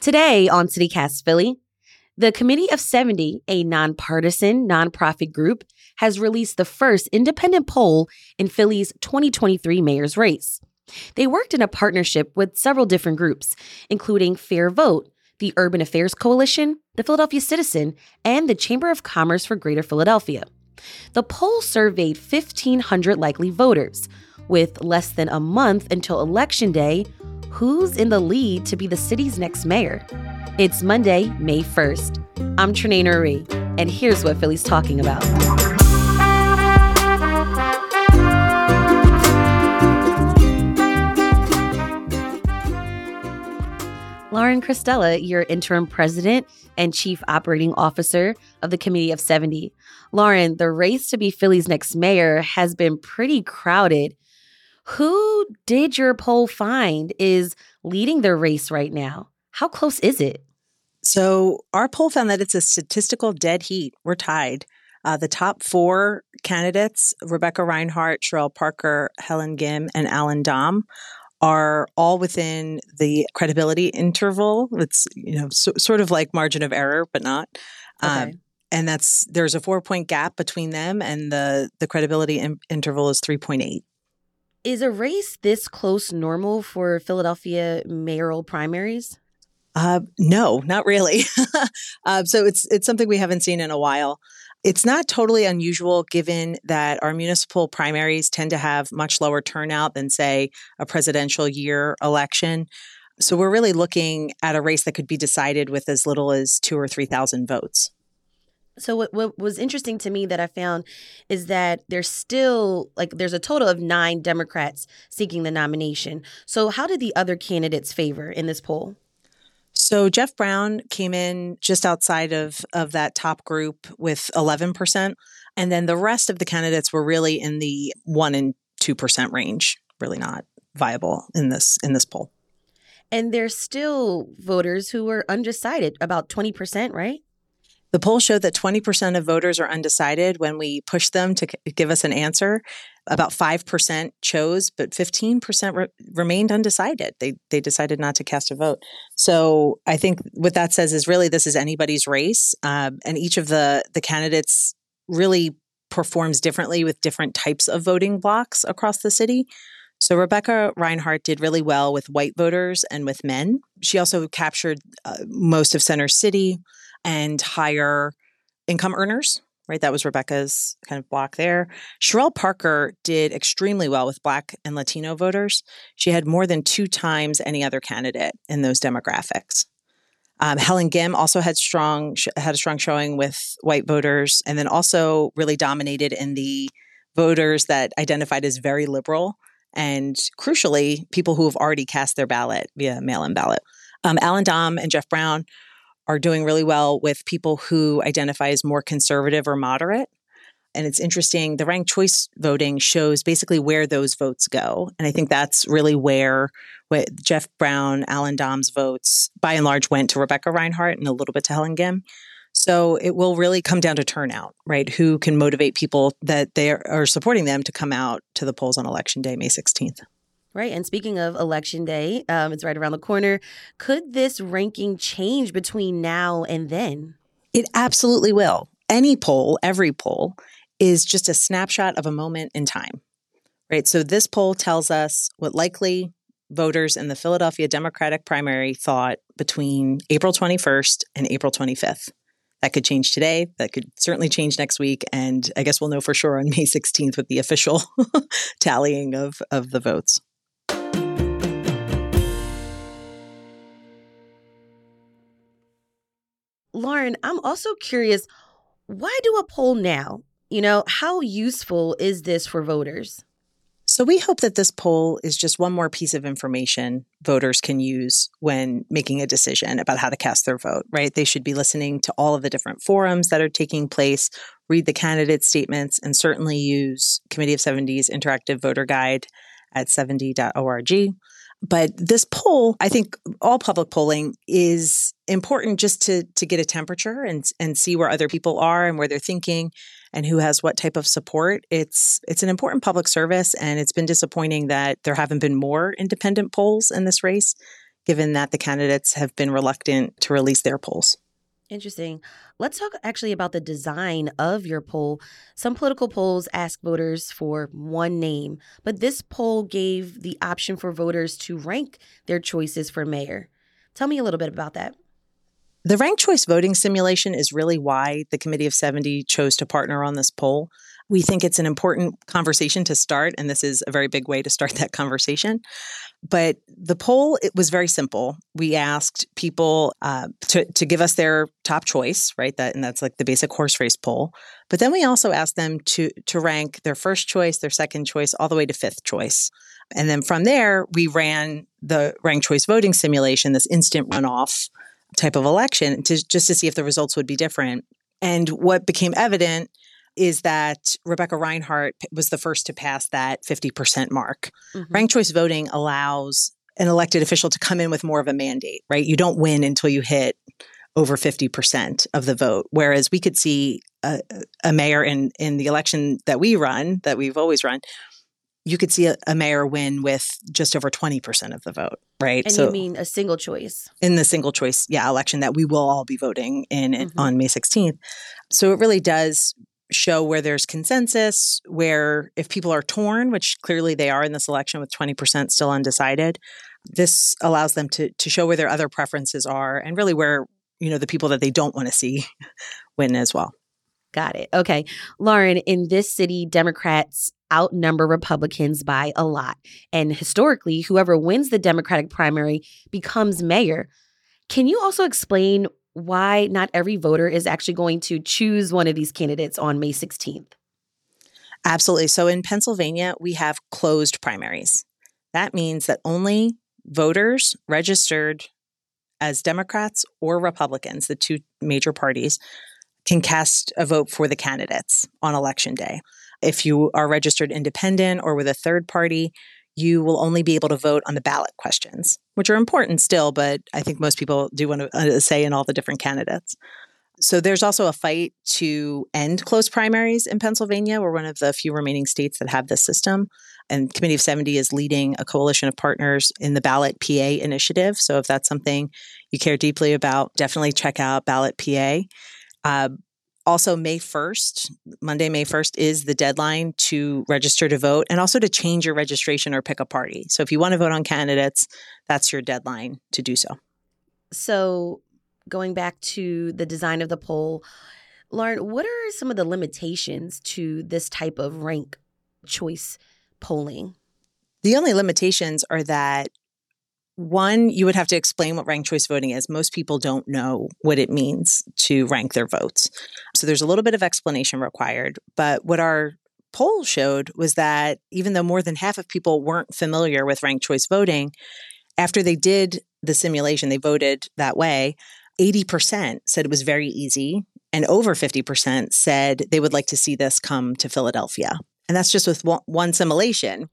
Today on CityCast Philly, the Committee of 70, a nonpartisan nonprofit group, has released the first independent poll in Philly's 2023 mayor's race. They worked in a partnership with several different groups, including FairVote, the Urban Affairs Coalition, the Philadelphia Citizen, and the Chamber of Commerce for Greater Philadelphia. The poll surveyed 1,500 likely voters. With less than a month until Election Day, who's in the lead to be the city's next mayor? It's Monday, May 1st. I'm Trenae Nuri, and here's what Philly's talking about. Lauren Cristella, your interim president and chief operating officer of the Committee of 70. Lauren, the race to be Philly's next mayor has been pretty crowded. Who did your poll find is leading the race right now? How close is it? So, our poll found that it's a statistical dead heat. We're tied. Uh, the top four candidates, Rebecca Rhynhart, Cherelle Parker, Helen Gym, and Allan Domb, are all within the credibility interval. It's you know so, sort of like margin of error, but not. Okay. Um, and that's there's a four point gap between them, and the the credibility in, interval is three point eight. Is a race this close normal for Philadelphia mayoral primaries? Uh, no, not really. uh, so it's it's something we haven't seen in a while. It's not totally unusual given that our municipal primaries tend to have much lower turnout than, say, a presidential year election. So we're really looking at a race that could be decided with as little as two or 3,000 votes. So what, what was interesting to me that I found is that there's still like there's a total of nine Democrats seeking the nomination. So how did the other candidates favor in this poll? So Jeff Brown came in just outside of of that top group with 11%, and then the rest of the candidates were really in the 1 and 2% range, really not viable in this in this poll. And there's still voters who are undecided, about 20%, right? The poll showed that 20% of voters are undecided when we push them to give us an answer. About 5% chose, but 15% re- remained undecided. They, they decided not to cast a vote. So I think what that says is really this is anybody's race. Um, and each of the, the candidates really performs differently with different types of voting blocks across the city. So Rebecca Rhynhart did really well with white voters and with men. She also captured uh, most of Center City and higher income earners, right? That was Rebecca's kind of block there. Cherelle Parker did extremely well with Black and Latino voters. She had more than two times any other candidate in those demographics. Um, Helen Gym also had strong had a strong showing with white voters, and then also really dominated in the voters that identified as very liberal, and crucially, people who have already cast their ballot via mail-in ballot. Um, Allan Domb and Jeff Brown are doing really well with people who identify as more conservative or moderate. And it's interesting, the ranked choice voting shows basically where those votes go. And I think that's really where what Jeff Brown, Allan Domb's votes by and large went to Rebecca Rhynhart and a little bit to Helen Gym. So it will really come down to turnout, right? Who can motivate people that they are supporting them to come out to the polls on election day, May 16th. Right. And speaking of election day, um, it's right around the corner. Could this ranking change between now and then? It absolutely will. Any poll, every poll, is just a snapshot of a moment in time. Right. So this poll tells us what likely voters in the Philadelphia Democratic primary thought between April 21st and April 25th. That could change today. That could certainly change next week. And I guess we'll know for sure on May 16th with the official tallying of, of the votes. Lauren, I'm also curious why do a poll now? You know, how useful is this for voters? So, we hope that this poll is just one more piece of information voters can use when making a decision about how to cast their vote, right? They should be listening to all of the different forums that are taking place, read the candidate statements, and certainly use Committee of 70's interactive voter guide at 70.org. But this poll, I think all public polling is important just to to get a temperature and and see where other people are and where they're thinking and who has what type of support. It's it's an important public service and it's been disappointing that there haven't been more independent polls in this race given that the candidates have been reluctant to release their polls. Interesting. Let's talk actually about the design of your poll. Some political polls ask voters for one name, but this poll gave the option for voters to rank their choices for mayor. Tell me a little bit about that. The ranked choice voting simulation is really why the Committee of 70 chose to partner on this poll. We think it's an important conversation to start, and this is a very big way to start that conversation. But the poll it was very simple. We asked people uh, to to give us their top choice, right? That and that's like the basic horse race poll. But then we also asked them to to rank their first choice, their second choice, all the way to fifth choice. And then from there, we ran the ranked choice voting simulation, this instant runoff type of election, to just to see if the results would be different. And what became evident is that Rebecca Rhynhart was the first to pass that 50% mark. Mm-hmm. Ranked choice voting allows an elected official to come in with more of a mandate, right? You don't win until you hit over 50% of the vote. Whereas we could see a, a mayor in, in the election that we run, that we've always run, you could see a, a, mayor win with just over 20% of the vote, right? And so, you mean a single choice? In the single choice, yeah, election that we will all be voting in mm-hmm. on May 16th. So it really does show where there's consensus, where if people are torn, which clearly they are in this election with 20% still undecided, this allows them to to show where their other preferences are and really where, you know, the people that they don't want to see win as well. Got it. Okay. Lauren, in this city, Democrats outnumber Republicans by a lot. And historically, whoever wins the Democratic primary becomes mayor. Can you also explain why not every voter is actually going to choose one of these candidates on May 16th? Absolutely. So in Pennsylvania, we have closed primaries. That means that only voters registered as Democrats or Republicans, the two major parties, can cast a vote for the candidates on election day. If you are registered independent or with a third party, you will only be able to vote on the ballot questions, which are important still, but I think most people do want to uh, say in all the different candidates. So there's also a fight to end closed primaries in Pennsylvania. We're one of the few remaining states that have this system. And Committee of 70 is leading a coalition of partners in the Ballot PA initiative. So if that's something you care deeply about, definitely check out Ballot PA. Uh, also, May 1st, Monday, May 1st, is the deadline to register to vote and also to change your registration or pick a party. So, if you want to vote on candidates, that's your deadline to do so. So, going back to the design of the poll, Lauren, what are some of the limitations to this type of rank choice polling? The only limitations are that one, you would have to explain what ranked choice voting is. Most people don't know what it means to rank their votes. So there's a little bit of explanation required. But what our poll showed was that even though more than half of people weren't familiar with ranked choice voting, after they did the simulation, they voted that way. 80% said it was very easy, and over 50% said they would like to see this come to Philadelphia. And that's just with one simulation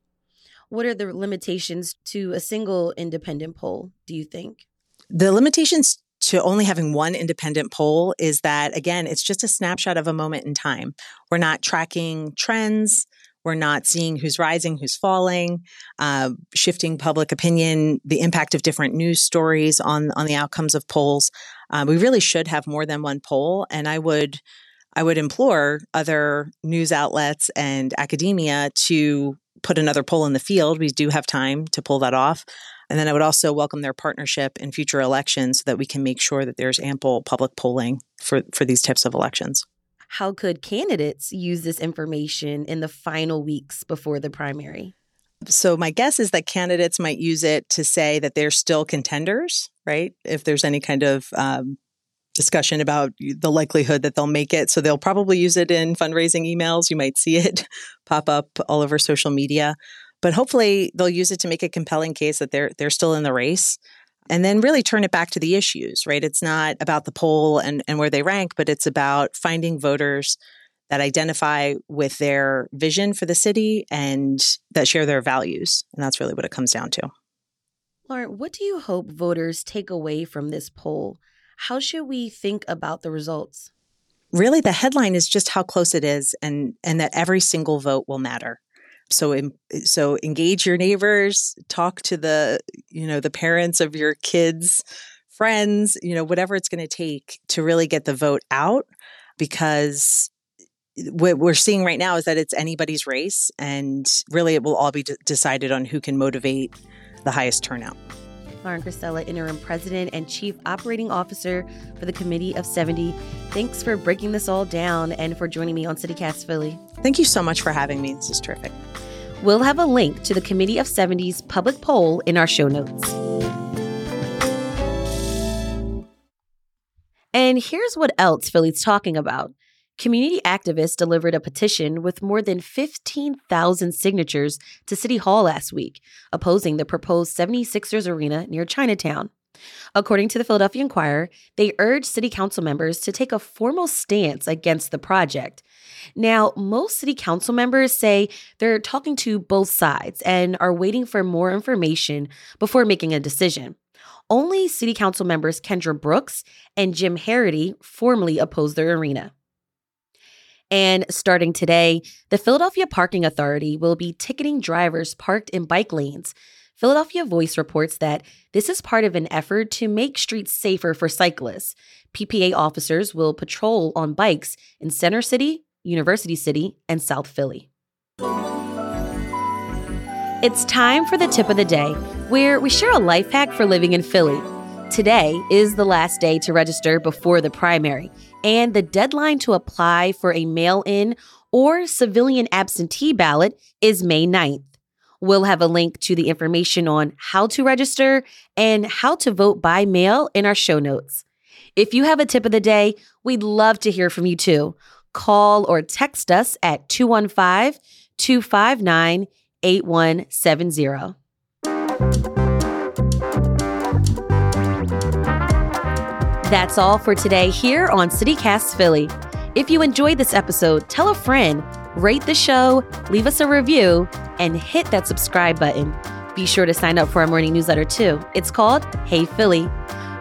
what are the limitations to a single independent poll, do you think? The limitations to only having one independent poll is that, again, it's just a snapshot of a moment in time. We're not tracking trends. We're not seeing who's rising, who's falling, uh, shifting public opinion, the impact of different news stories on on the outcomes of polls. Uh, we really should have more than one poll, and I would I would implore other news outlets and academia to put another poll in the field. We do have time to pull that off. And then I would also welcome their partnership in future elections so that we can make sure that there's ample public polling for, for these types of elections. How could candidates use this information in the final weeks before the primary? So, my guess is that candidates might use it to say that they're still contenders, right? If there's any kind of um, discussion about the likelihood that they'll make it. So they'll probably use it in fundraising emails. You might see it pop up all over social media. But hopefully they'll use it to make a compelling case that they're they're still in the race. And then really turn it back to the issues, right? It's not about the poll and, and where they rank, but it's about finding voters that identify with their vision for the city and that share their values. And that's really what it comes down to. Lauren, what do you hope voters take away from this poll how should we think about the results? Really, the headline is just how close it is and, and that every single vote will matter. So so engage your neighbors talk to the you know the parents of your kids friends you know whatever it's going to take to really get the vote out because eh, what we're seeing right now is that it's anybody's race and really it will all be d- decided on who can motivate the highest turnout Lauren Cristella, Interim President and Chief Operating Officer for the Committee of 70. Thanks for breaking this all down and for joining me on CityCast Philly. Thank you so much for having me. This is terrific. We'll have a link to the Committee of 70's public poll in our show notes. And here's what else Philly's talking about. Community activists delivered a petition with more than 15,000 signatures to City Hall last week, opposing the proposed 76ers arena near Chinatown. According to the Philadelphia Inquirer, they urged city council members to take a formal stance against the project. Now, most city council members say they're talking to both sides and are waiting for more information before making a decision. Only city council members Kendra Brooks and Jim Harrity formally opposed the arena. And starting today, the Philadelphia Parking Authority will be ticketing drivers parked in bike lanes. Philadelphia Voice reports that this is part of an effort to make streets safer for cyclists. PPA officers will patrol on bikes in Center City, University City, and South Philly. It's time for the tip of the day, where we share a life hack for living in Philly. Today is the last day to register before the primary, and the deadline to apply for a mail in or civilian absentee ballot is May 9th. We'll have a link to the information on how to register and how to vote by mail in our show notes. If you have a tip of the day, we'd love to hear from you too. Call or text us at 215 259 8170. That's all for today here on CityCast Philly. If you enjoyed this episode, tell a friend, rate the show, leave us a review, and hit that subscribe button. Be sure to sign up for our morning newsletter too. It's called Hey Philly.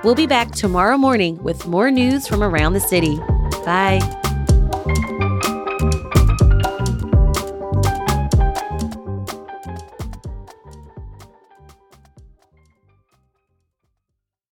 We'll be back tomorrow morning with more news from around the city. Bye.